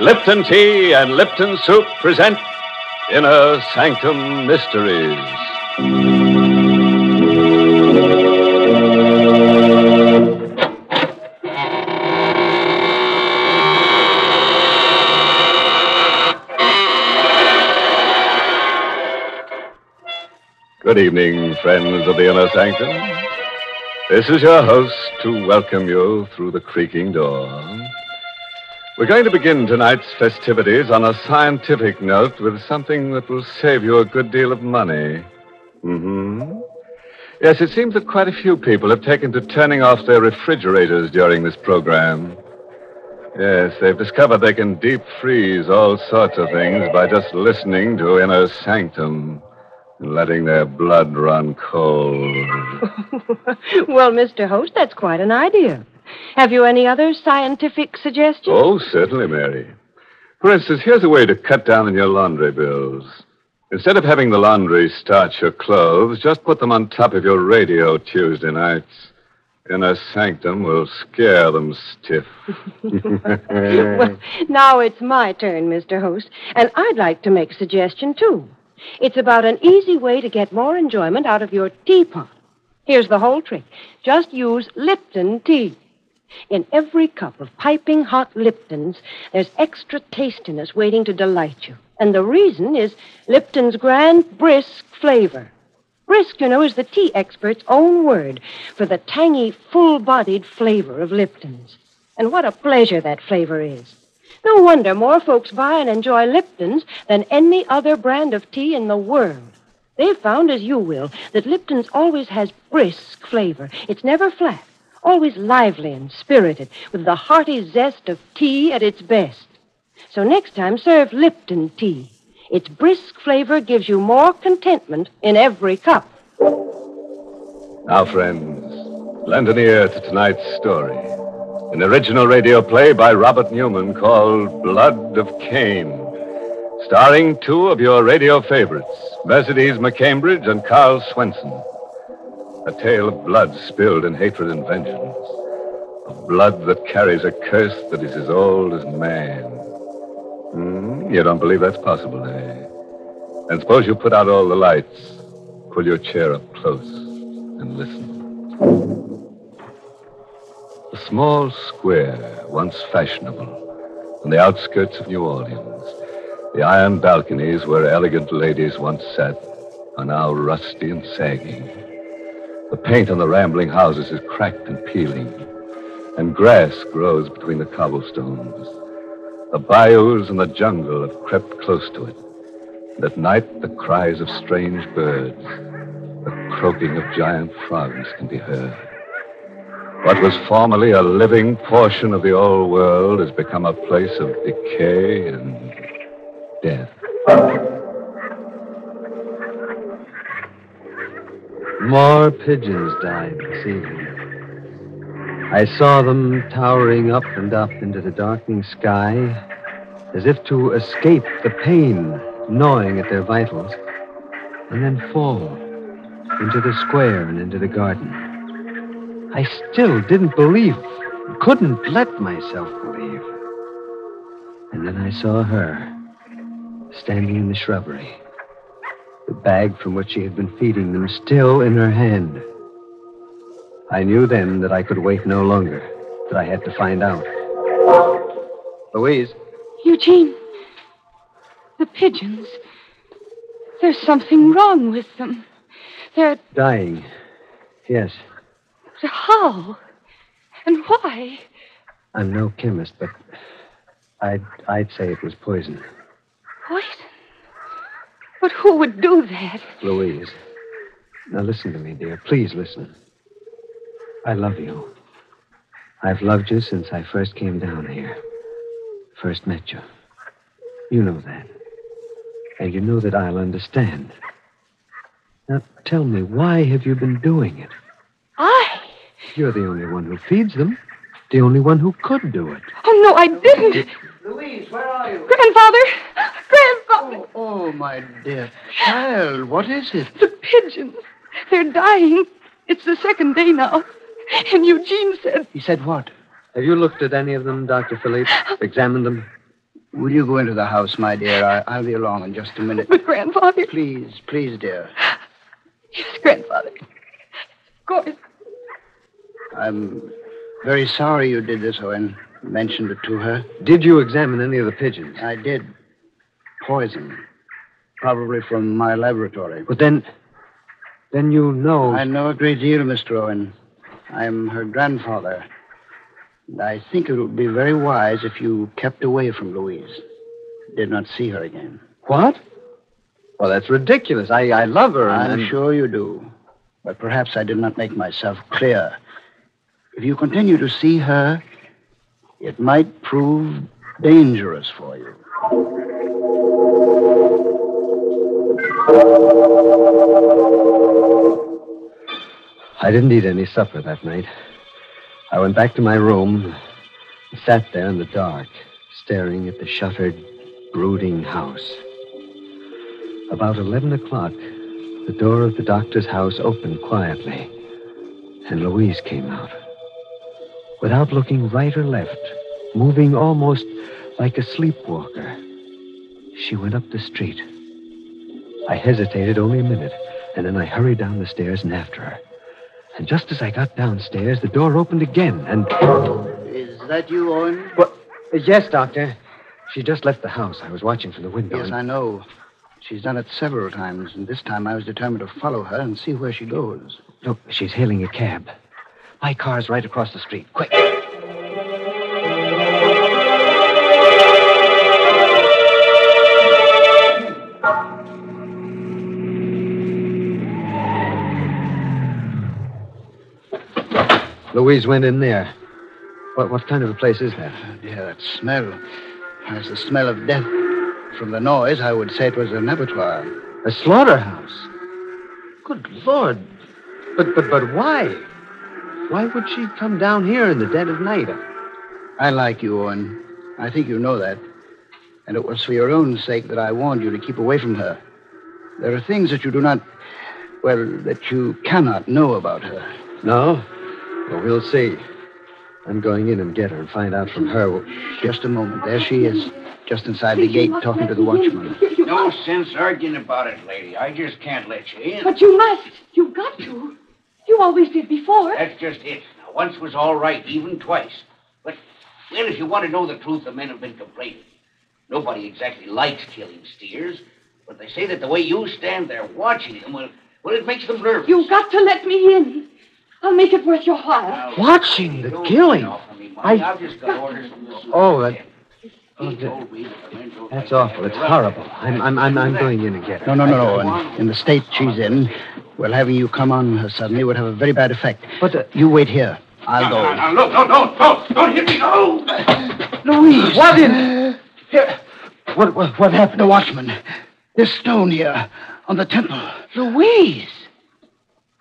Lipton Tea and Lipton Soup present Inner Sanctum Mysteries. Good evening, friends of the Inner Sanctum. This is your host to welcome you through the creaking door. We're going to begin tonight's festivities on a scientific note with something that will save you a good deal of money. Mm-hmm. Yes, it seems that quite a few people have taken to turning off their refrigerators during this program. Yes, they've discovered they can deep freeze all sorts of things by just listening to Inner Sanctum letting their blood run cold. well, Mr. Host, that's quite an idea. Have you any other scientific suggestions? Oh, certainly, Mary. For instance, here's a way to cut down on your laundry bills. Instead of having the laundry starch your clothes, just put them on top of your radio Tuesday nights. Inner sanctum will scare them stiff. well, now it's my turn, Mr. Host, and I'd like to make a suggestion, too. It's about an easy way to get more enjoyment out of your teapot. Here's the whole trick. Just use Lipton tea. In every cup of piping hot Lipton's, there's extra tastiness waiting to delight you. And the reason is Lipton's grand brisk flavor. Brisk, you know, is the tea expert's own word for the tangy, full bodied flavor of Lipton's. And what a pleasure that flavor is. No wonder more folks buy and enjoy Lipton's than any other brand of tea in the world. They've found, as you will, that Lipton's always has brisk flavor. It's never flat always lively and spirited, with the hearty zest of tea at its best. So next time, serve Lipton tea. Its brisk flavor gives you more contentment in every cup. Now, friends, lend an ear to tonight's story. An original radio play by Robert Newman called Blood of Cain, starring two of your radio favorites, Mercedes McCambridge and Carl Swenson. A tale of blood spilled in hatred and vengeance. Of blood that carries a curse that is as old as man. Hmm? You don't believe that's possible, eh? And suppose you put out all the lights, pull your chair up close, and listen. Small square, once fashionable, on the outskirts of New Orleans. The iron balconies where elegant ladies once sat are now rusty and sagging. The paint on the rambling houses is cracked and peeling, and grass grows between the cobblestones. The bayous and the jungle have crept close to it. And at night, the cries of strange birds, the croaking of giant frogs can be heard. What was formerly a living portion of the old world has become a place of decay and death. More pigeons died this evening. I saw them towering up and up into the darkening sky as if to escape the pain gnawing at their vitals and then fall into the square and into the garden. I still didn't believe, couldn't let myself believe. And then I saw her standing in the shrubbery the bag from which she had been feeding them still in her hand. I knew then that I could wait no longer, that I had to find out. Louise. Eugene, the pigeons. There's something wrong with them. They're dying. Yes. But how? And why? I'm no chemist, but I'd I'd say it was poison. Poison? But who would do that? Louise. Now listen to me, dear. Please listen. I love you. I've loved you since I first came down here. First met you. You know that. And you know that I'll understand. Now tell me, why have you been doing it? I? You're the only one who feeds them. The only one who could do it. Oh, no, I didn't. Louise, where are you? Grandfather! Grandfather! Oh, oh, my dear child, what is it? The pigeons. They're dying. It's the second day now. And Eugene said. He said what? Have you looked at any of them, Dr. Philippe? Examined them? Will you go into the house, my dear? I, I'll be along in just a minute. But, Grandfather. Please, please, dear. Yes, Grandfather. Of course. I'm very sorry you did this, Owen. Mentioned it to her. Did you examine any of the pigeons? I did. Poison. Probably from my laboratory. But then. Then you know. I know a great deal, Mr. Owen. I'm her grandfather. And I think it would be very wise if you kept away from Louise. Did not see her again. What? Well, that's ridiculous. I, I love her. I'm and- sure you do. But perhaps I did not make myself clear. If you continue to see her, it might prove dangerous for you. I didn't eat any supper that night. I went back to my room sat there in the dark, staring at the shuttered, brooding house. About 11 o'clock, the door of the doctor's house opened quietly, and Louise came out. Without looking right or left, moving almost like a sleepwalker, she went up the street. I hesitated only a minute, and then I hurried down the stairs and after her. And just as I got downstairs, the door opened again, and. Is that you, Owen? What? Yes, Doctor. She just left the house. I was watching from the window. Yes, and- I know. She's done it several times, and this time I was determined to follow her and see where she goes. Look, she's hailing a cab. My car's right across the street. Quick. Louise went in there. What, what kind of a place is that? Yeah, that smell. There's the smell of death. From the noise, I would say it was an abattoir. A slaughterhouse. Good Lord. But, but, but why? Why would she come down here in the dead of night? I like you, Owen. I think you know that. And it was for your own sake that I warned you to keep away from her. There are things that you do not, well, that you cannot know about her. No? Well, we'll see. I'm going in and get her and find out from her. what- Just a moment. There she is, just inside the gate, talking to the watchman. No sense arguing about it, lady. I just can't let you in. But you must. You've got to. You always did before. That's just it. Now, once was all right, even twice. But, well, if you want to know the truth, the men have been complaining. Nobody exactly likes killing steers, but they say that the way you stand there watching them, well, well, it makes them nervous. You've got to let me in. I'll make it worth your while. Now, Watching the killing? off of me, I- I've just got orders from the Oh, that- superintendent. Oh, that- told me that the men don't That's awful. It's horrible. I'm, I'm, I'm, I'm going in again. No, no, no, no, Owen. In the state she's in, well, having you come on her suddenly would have a very bad effect. But, uh, You wait here. I'll No, no, go. no, no, no, don't, don't, don't hit me, no! Louise! What in? Here. What, what, what happened? The watchman. This stone here on the temple. Louise!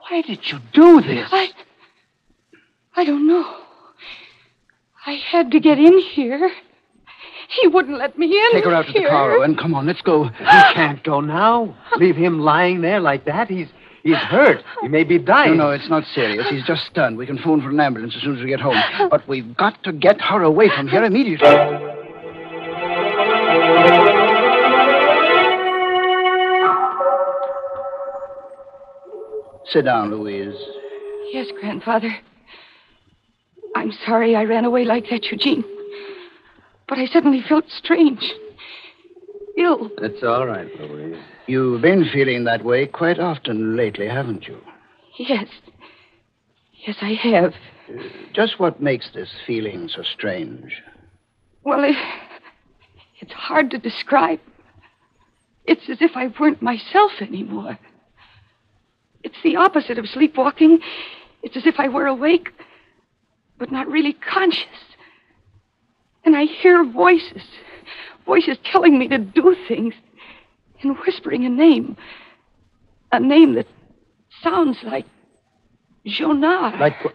Why did you do this? I. I don't know. I had to get in here. He wouldn't let me in. Take her out to the car, Owen. Come on, let's go. He can't go now. Leave him lying there like that. He's he's hurt. He may be dying. No, dying. no, it's not serious. He's just stunned. We can phone for an ambulance as soon as we get home. But we've got to get her away from here immediately. Sit down, Louise. Yes, Grandfather. I'm sorry I ran away like that, Eugene. But I suddenly felt strange. Ill. That's all right, Louise. You've been feeling that way quite often lately, haven't you? Yes. Yes, I have. Uh, just what makes this feeling so strange? Well, it, it's hard to describe. It's as if I weren't myself anymore. It's the opposite of sleepwalking. It's as if I were awake, but not really conscious. And I hear voices, voices telling me to do things, and whispering a name. A name that sounds like Jonah. Like what?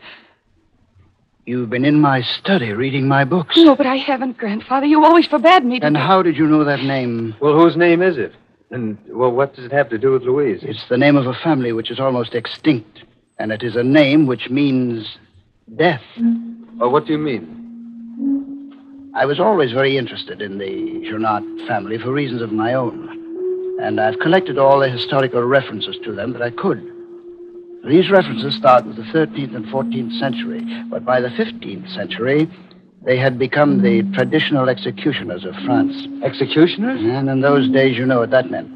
You've been in my study reading my books. No, but I haven't, Grandfather. You always forbade me to. And how did you know that name? Well, whose name is it? And, well, what does it have to do with Louise? It's the name of a family which is almost extinct, and it is a name which means death. Well, what do you mean? I was always very interested in the Journat family for reasons of my own, and I've collected all the historical references to them that I could. These references start with the 13th and 14th century, but by the 15th century, they had become the traditional executioners of France. Executioners? And in those days, you know what that meant.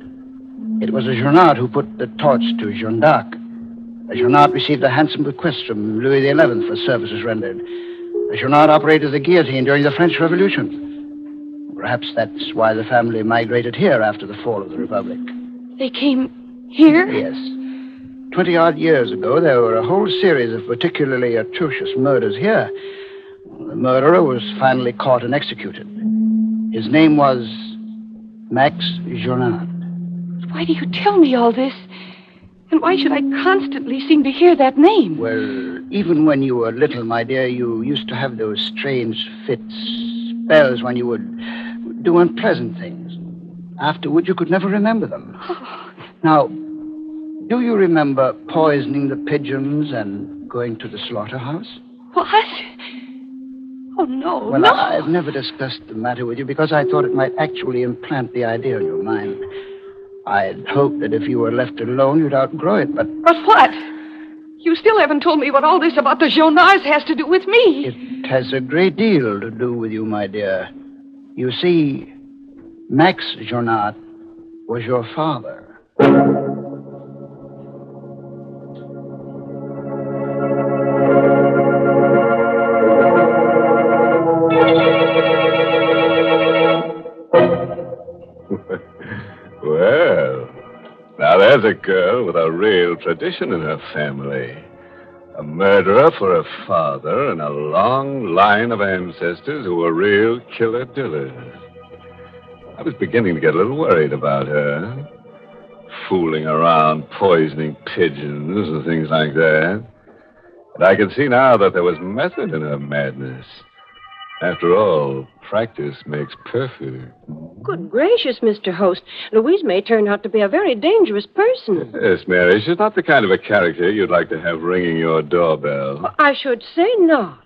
It was a Journat who put the torch to Jeanne d'Arc. A Journat received a handsome bequest from Louis XI for services rendered. A Journat operated the guillotine during the French Revolution. Perhaps that's why the family migrated here after the fall of the Republic. They came here? Yes. Twenty odd years ago, there were a whole series of particularly atrocious murders here. The murderer was finally caught and executed. His name was Max Journat. Why do you tell me all this? And why should I constantly seem to hear that name? Well, even when you were little, my dear, you used to have those strange fits, spells when you would do unpleasant things. Afterward, you could never remember them. Oh. Now, do you remember poisoning the pigeons and going to the slaughterhouse? What? Oh, no, Well, no. I've never discussed the matter with you because I thought it might actually implant the idea in your mind. I'd hoped that if you were left alone, you'd outgrow it, but But what? You still haven't told me what all this about the Jonards has to do with me. it has a great deal to do with you, my dear. You see, Max Journat was your father. Tradition in her family. A murderer for a father and a long line of ancestors who were real killer dillers. I was beginning to get a little worried about her. Fooling around, poisoning pigeons and things like that. But I could see now that there was method in her madness. After all, practice makes perfect. Good gracious, Mr. Host. Louise may turn out to be a very dangerous person. Yes, Mary, she's not the kind of a character you'd like to have ringing your doorbell. I should say not.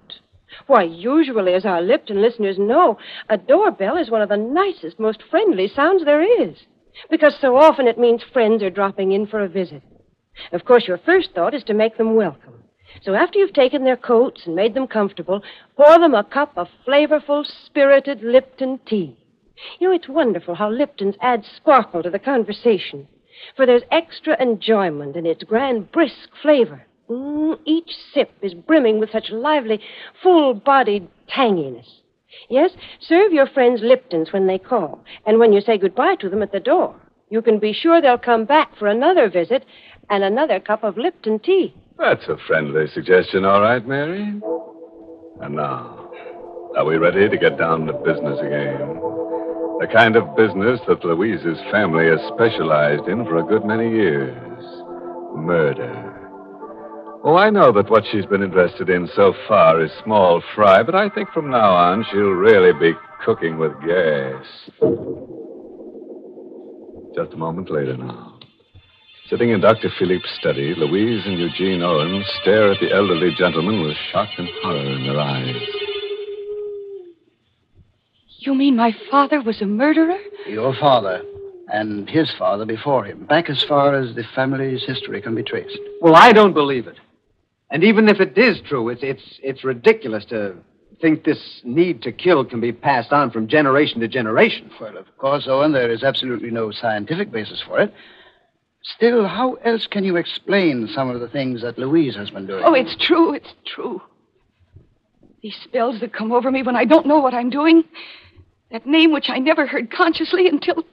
Why, usually, as our Lipton listeners know, a doorbell is one of the nicest, most friendly sounds there is. Because so often it means friends are dropping in for a visit. Of course, your first thought is to make them welcome. So after you've taken their coats and made them comfortable, pour them a cup of flavorful, spirited Lipton tea. You know, it's wonderful how Lipton's add sparkle to the conversation. For there's extra enjoyment in its grand, brisk flavor. Mm, each sip is brimming with such lively, full bodied tanginess. Yes, serve your friends Liptons when they call, and when you say goodbye to them at the door, you can be sure they'll come back for another visit and another cup of Lipton tea. That's a friendly suggestion, all right, Mary. And now, are we ready to get down to business again? The kind of business that Louise's family has specialized in for a good many years murder. Oh, I know that what she's been interested in so far is small fry, but I think from now on she'll really be cooking with gas. Just a moment later now. Sitting in Dr. Philippe's study, Louise and Eugene Owen stare at the elderly gentleman with shock and horror in their eyes. You mean my father was a murderer? Your father and his father before him, back as far as the family's history can be traced. Well, I don't believe it. And even if it is true, it's, it's, it's ridiculous to think this need to kill can be passed on from generation to generation. Well, of course, Owen, there is absolutely no scientific basis for it. Still, how else can you explain some of the things that Louise has been doing? Oh, it's true. It's true. These spells that come over me when I don't know what I'm doing. That name which I never heard consciously until.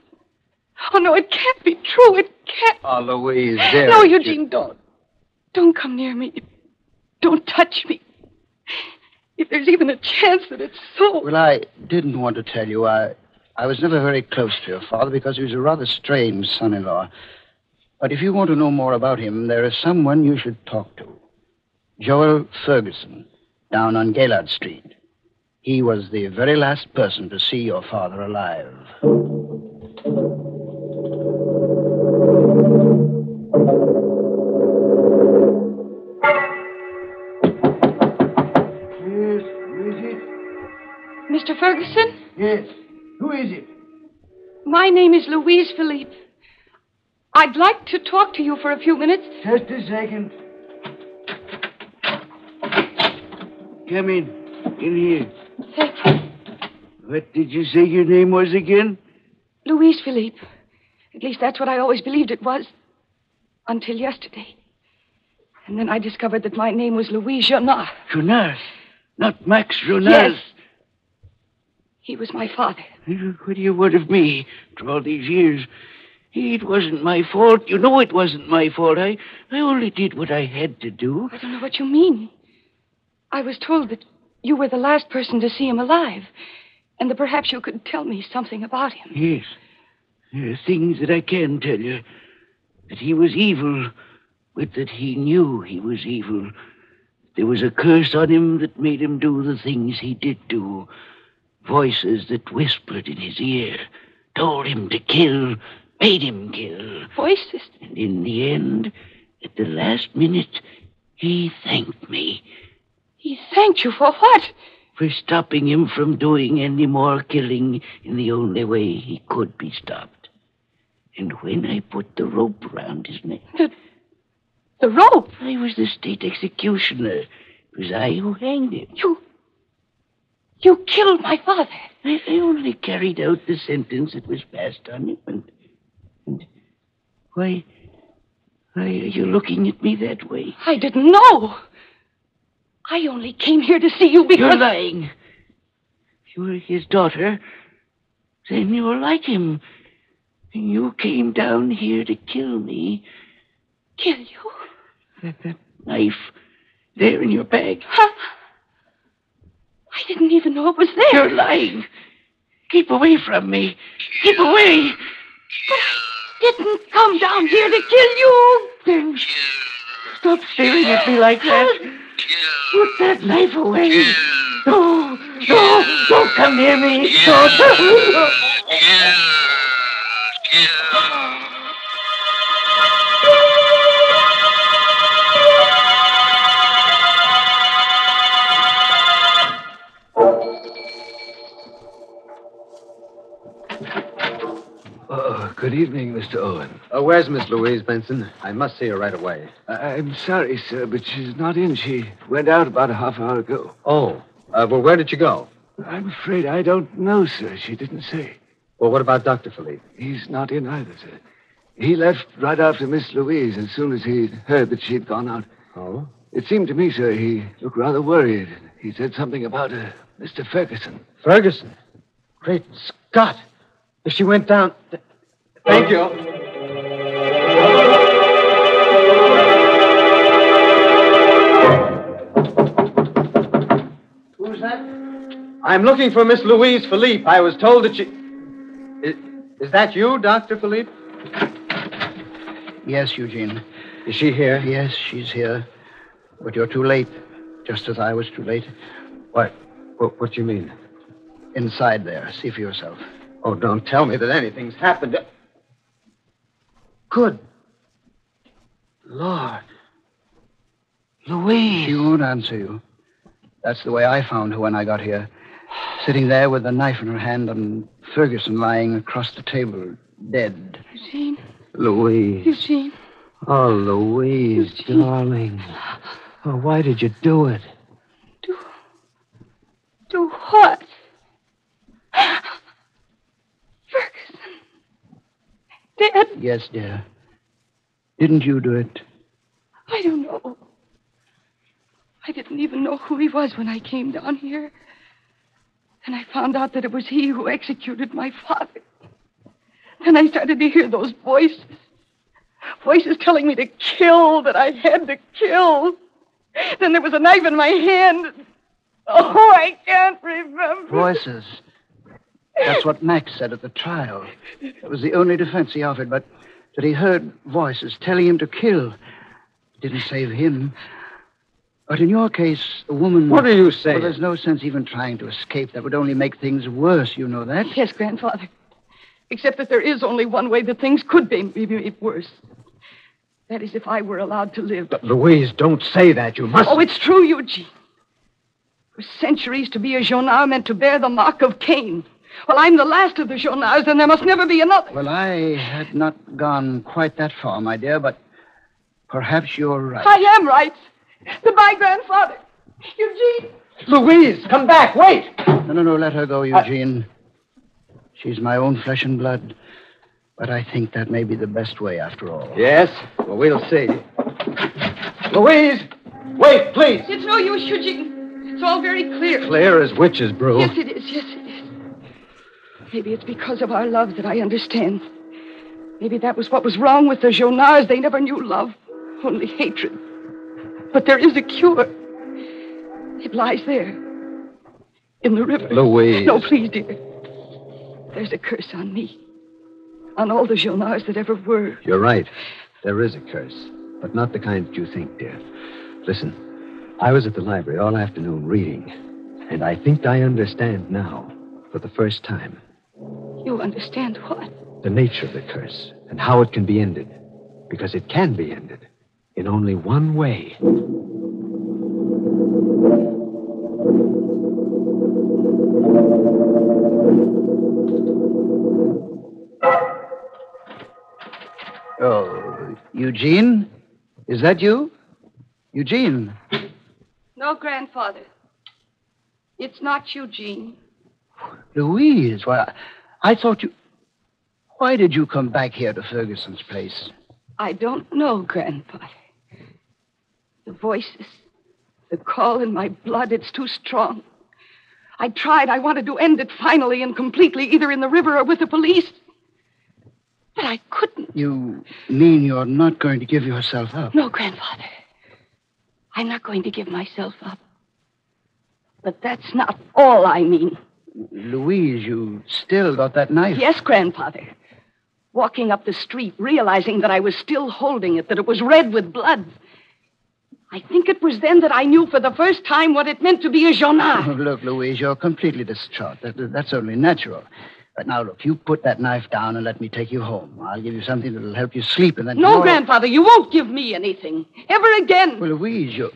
Oh, no, it can't be true. It can't. Oh, Louise, dear. no, Eugene, don't. Don't come near me. Don't touch me. If there's even a chance that it's so. Well, I didn't want to tell you. I, I was never very close to your father because he was a rather strange son in law. But if you want to know more about him, there is someone you should talk to. Joel Ferguson, down on Gaylord Street. He was the very last person to see your father alive. Yes, who is it? Mr. Ferguson? Yes, who is it? My name is Louise Philippe. I'd like to talk to you for a few minutes. Just a second. Come in. In here. Thank you. What did you say your name was again? Louise Philippe. At least that's what I always believed it was. Until yesterday. And then I discovered that my name was Louise Jonard. Jonas. Not Max Jonas. Yes. He was my father. What do you want of me after all these years? It wasn't my fault. You know it wasn't my fault. I, I only did what I had to do. I don't know what you mean. I was told that you were the last person to see him alive, and that perhaps you could tell me something about him. Yes. There are things that I can tell you. That he was evil, but that he knew he was evil. There was a curse on him that made him do the things he did do. Voices that whispered in his ear, told him to kill, made him kill. Voices? And in the end, at the last minute, he thanked me. He thanked you for what? For stopping him from doing any more killing in the only way he could be stopped. And when I put the rope around his neck. The, the rope? I was the state executioner. It was I who hanged him. You. You killed my father. I, I only carried out the sentence that was passed on him. And why. Why are you looking at me that way? I didn't know. I only came here to see you because. You're lying. If you were his daughter, then you were like him. And you came down here to kill me. Kill you? That, that knife there in your bag. Huh? I didn't even know it was there. You're lying. Keep away from me. Keep away. But I didn't come down here to kill you. Then stop staring at me like that. Put that knife away. No, no, don't come near me. Don't. Oh, good evening, Mr. Owen. Uh, where's Miss Louise Benson? I must see her right away. I- I'm sorry, sir, but she's not in. She went out about a half hour ago. Oh. Uh, well, where did she go? I'm afraid I don't know, sir. She didn't say. Well, what about Dr. Philippe? He's not in either, sir. He left right after Miss Louise as soon as he heard that she'd gone out. Oh? It seemed to me, sir, he looked rather worried. He said something about uh, Mr. Ferguson. Ferguson? Great Scott! If she went down. Thank you. Who's that? I'm looking for Miss Louise Philippe. I was told that she. Is, is that you, Dr. Philippe? Yes, Eugene. Is she here? Yes, she's here. But you're too late, just as I was too late. What? What, what do you mean? Inside there. See for yourself. Oh, don't tell me that anything's happened. Good Lord. Louise. She won't answer you. That's the way I found her when I got here. Sitting there with a knife in her hand and Ferguson lying across the table, dead. Eugene. Louise. Eugene. Oh, Louise, Eugene. darling. Oh, why did you do it? Do. Do what? Ferguson. Dead? Yes, dear. Didn't you do it? I don't know. I didn't even know who he was when I came down here. And I found out that it was he who executed my father. Then I started to hear those voices. Voices telling me to kill, that I had to kill. Then there was a knife in my hand. Oh, I can't remember. Voices. That's what Max said at the trial. That was the only defense he offered, but that he heard voices telling him to kill. Didn't save him. But in your case, a woman. What are you saying? Well, there's no sense even trying to escape. That would only make things worse. You know that? Yes, grandfather. Except that there is only one way that things could be, be made worse. That is, if I were allowed to live. But Louise, don't say that. You must. Oh, it's true, Eugene. For centuries, to be a Jonard meant to bear the mark of Cain. Well, I'm the last of the Jonards, and there must never be another. Well, I had not gone quite that far, my dear, but perhaps you're right. I am right. Goodbye, grandfather. Eugene. Louise, come back. Wait. No, no, no, let her go, uh, Eugene. She's my own flesh and blood. But I think that may be the best way after all. Yes? Well, we'll see. Louise! Wait, please! It's no use, Eugene. It's all very clear. Clear as witches brew. Yes, it is. Yes, it is. Maybe it's because of our love that I understand. Maybe that was what was wrong with the Jonards. They never knew love, only hatred. But there is a cure. It lies there, in the river. Louise. No, please, dear. There's a curse on me, on all the Jonards that ever were. You're right. There is a curse, but not the kind that you think, dear. Listen, I was at the library all afternoon reading, and I think I understand now, for the first time, You understand what? the nature of the curse and how it can be ended. Because it can be ended in only one way. Oh, Eugene? Is that you? Eugene? No, grandfather. It's not Eugene. Louise? Why, I thought you. Why did you come back here to Ferguson's place? I don't know, grandfather. The voices, the call in my blood, it's too strong. I tried. I wanted to end it finally and completely, either in the river or with the police. But I couldn't. You mean you're not going to give yourself up? No, grandfather. I'm not going to give myself up. But that's not all I mean. Louise, you still got that knife. Yes, grandfather. Walking up the street, realizing that I was still holding it, that it was red with blood. I think it was then that I knew for the first time what it meant to be a Oh, look, Louise, you're completely distraught. That, that's only natural. But now, look, you put that knife down and let me take you home. I'll give you something that'll help you sleep, and then. No, tomorrow- grandfather, you won't give me anything. Ever again. Well, Louise, you're.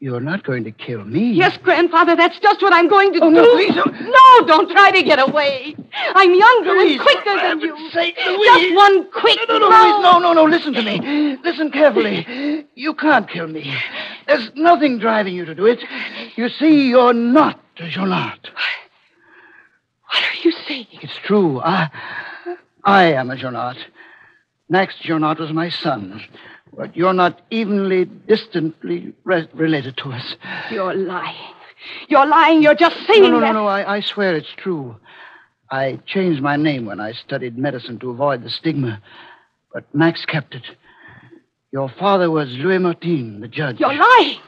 You're not going to kill me. Yes, grandfather, that's just what I'm going to Oh, do. no, please don't. Oh. No, don't try to get away. I'm younger Louise, and quicker than you. sake, Just one quick No, no, no, Louise, no, no, no, listen to me. Listen carefully. You can't kill me. There's nothing driving you to do it. You see, you're not a Jonard. What are you saying? It's true. I, I am a Jonard. Max Jonard was my son. But you're not evenly, distantly re- related to us. You're lying. You're lying. You're just saying No, no, that. no, no. I, I swear it's true. I changed my name when I studied medicine to avoid the stigma. But Max kept it. Your father was Louis Martin, the judge. You're lying.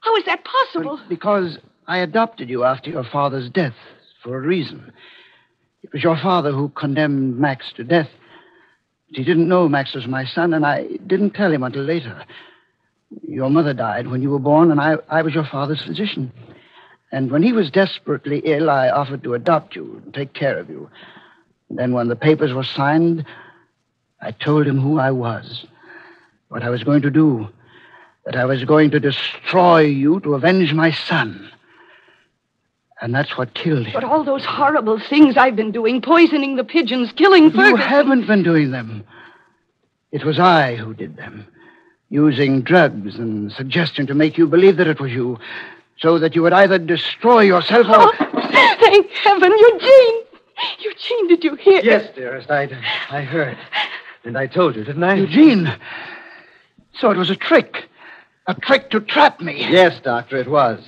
How is that possible? Well, because I adopted you after your father's death for a reason. It was your father who condemned Max to death. He didn't know Max was my son, and I didn't tell him until later. Your mother died when you were born, and I, I was your father's physician. And when he was desperately ill, I offered to adopt you and take care of you. Then, when the papers were signed, I told him who I was, what I was going to do, that I was going to destroy you to avenge my son. And that's what killed him. But all those horrible things I've been doing, poisoning the pigeons, killing birds. You haven't been doing them. It was I who did them, using drugs and suggestion to make you believe that it was you, so that you would either destroy yourself or. Oh, thank heaven, Eugene. Eugene, did you hear? Yes, dearest, I, I heard. And I told you, didn't I? Eugene! So it was a trick. A trick to trap me. Yes, Doctor, it was.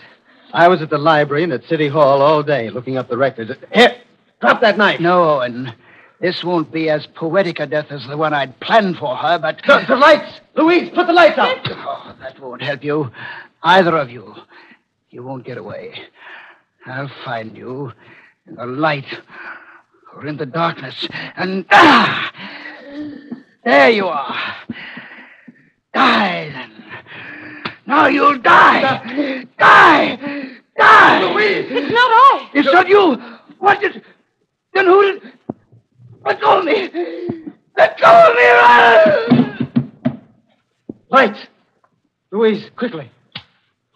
I was at the library and at City Hall all day looking up the records. Here, drop that knife. No, Owen. This won't be as poetic a death as the one I'd planned for her, but. The, the lights! Louise, put the lights out! Oh, that won't help you. Either of you. You won't get away. I'll find you in the light or in the darkness. And. Ah! There you are. Die, then. Now you'll die. Die! Die! Louise! It's not I. It's not you! What did. Then who did. Let go of me! Let go of me! Run! Lights! Louise, quickly.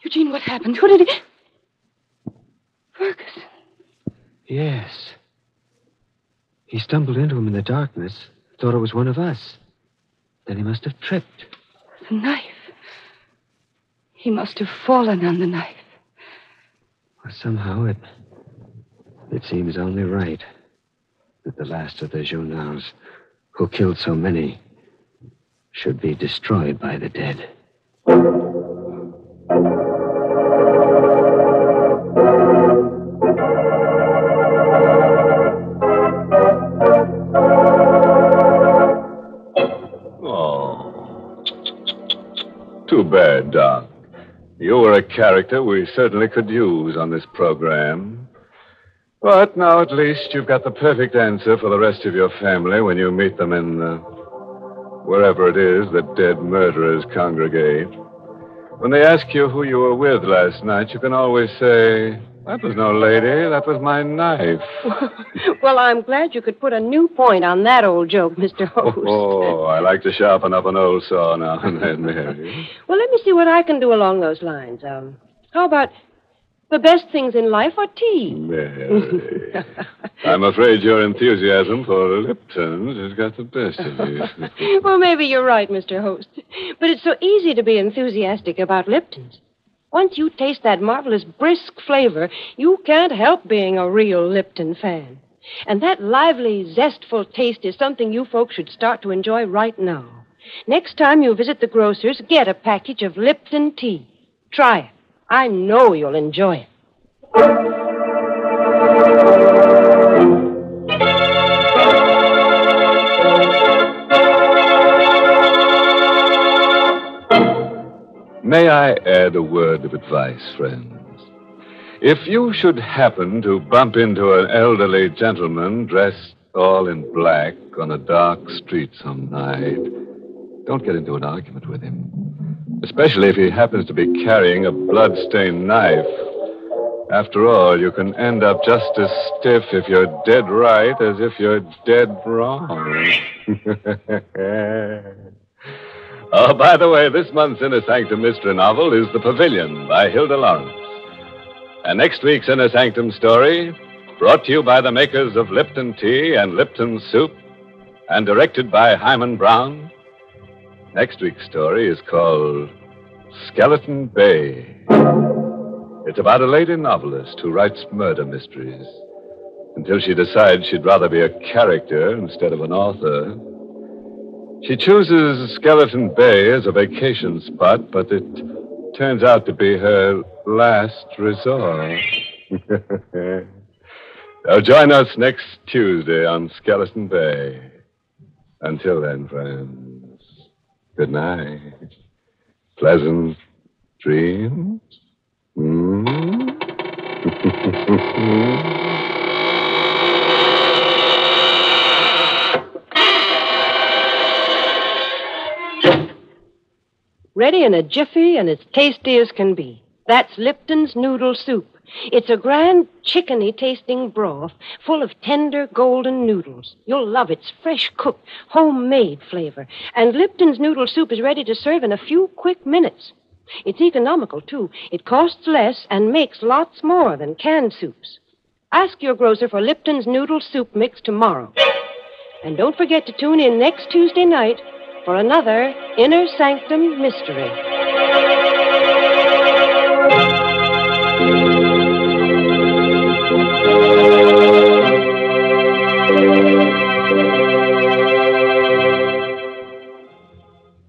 Eugene, what happened? Who did he? Ferguson. Yes. He stumbled into him in the darkness, thought it was one of us. Then he must have tripped. The knife. He must have fallen on the knife. Well, somehow it. It seems only right that the last of the Jonards, who killed so many, should be destroyed by the dead. Oh. Too bad, Doc. You were a character we certainly could use on this program. But now at least you've got the perfect answer for the rest of your family when you meet them in uh, wherever it is that dead murderers congregate. When they ask you who you were with last night, you can always say, That was no lady, that was my knife. well, I'm glad you could put a new point on that old joke, Mr. Host. Oh, I like to sharpen up an old saw now and then, Mary. Well, let me see what I can do along those lines. Um, how about the best things in life are tea? Mary. I'm afraid your enthusiasm for Lipton's has got the best of you. well, maybe you're right, Mr. Host. But it's so easy to be enthusiastic about Lipton's. Once you taste that marvelous brisk flavor, you can't help being a real Lipton fan. And that lively, zestful taste is something you folks should start to enjoy right now. Next time you visit the grocer's, get a package of Lipton tea. Try it. I know you'll enjoy it. May I add a word of advice, friends? If you should happen to bump into an elderly gentleman dressed all in black on a dark street some night, don't get into an argument with him. Especially if he happens to be carrying a blood-stained knife. After all, you can end up just as stiff if you're dead right as if you're dead wrong. oh, by the way, this month's Inner Sanctum Mystery novel is The Pavilion by Hilda Lawrence. And next week's Inner Sanctum story, brought to you by the makers of Lipton Tea and Lipton Soup, and directed by Himan Brown. Next week's story is called Skeleton Bay. It's about a lady novelist who writes murder mysteries until she decides she'd rather be a character instead of an author. She chooses Skeleton Bay as a vacation spot, but it turns out to be her last resort. now join us next Tuesday on Skeleton Bay. Until then, friends, good night. Pleasant dreams. Hmm? Ready in a jiffy and as tasty as can be. That's Lipton's Noodle Soup. It's a grand chickeny tasting broth full of tender golden noodles. You'll love its fresh cooked, homemade flavor. And Lipton's Noodle Soup is ready to serve in a few quick minutes. It's economical, too. It costs less and makes lots more than canned soups. Ask your grocer for Lipton's Noodle Soup Mix tomorrow. And don't forget to tune in next Tuesday night for another Inner Sanctum Mystery.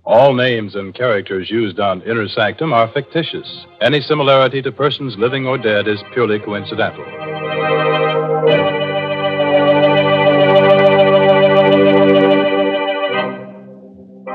All names and characters used on Inner Sanctum are fictitious. Any similarity to persons living or dead is purely coincidental.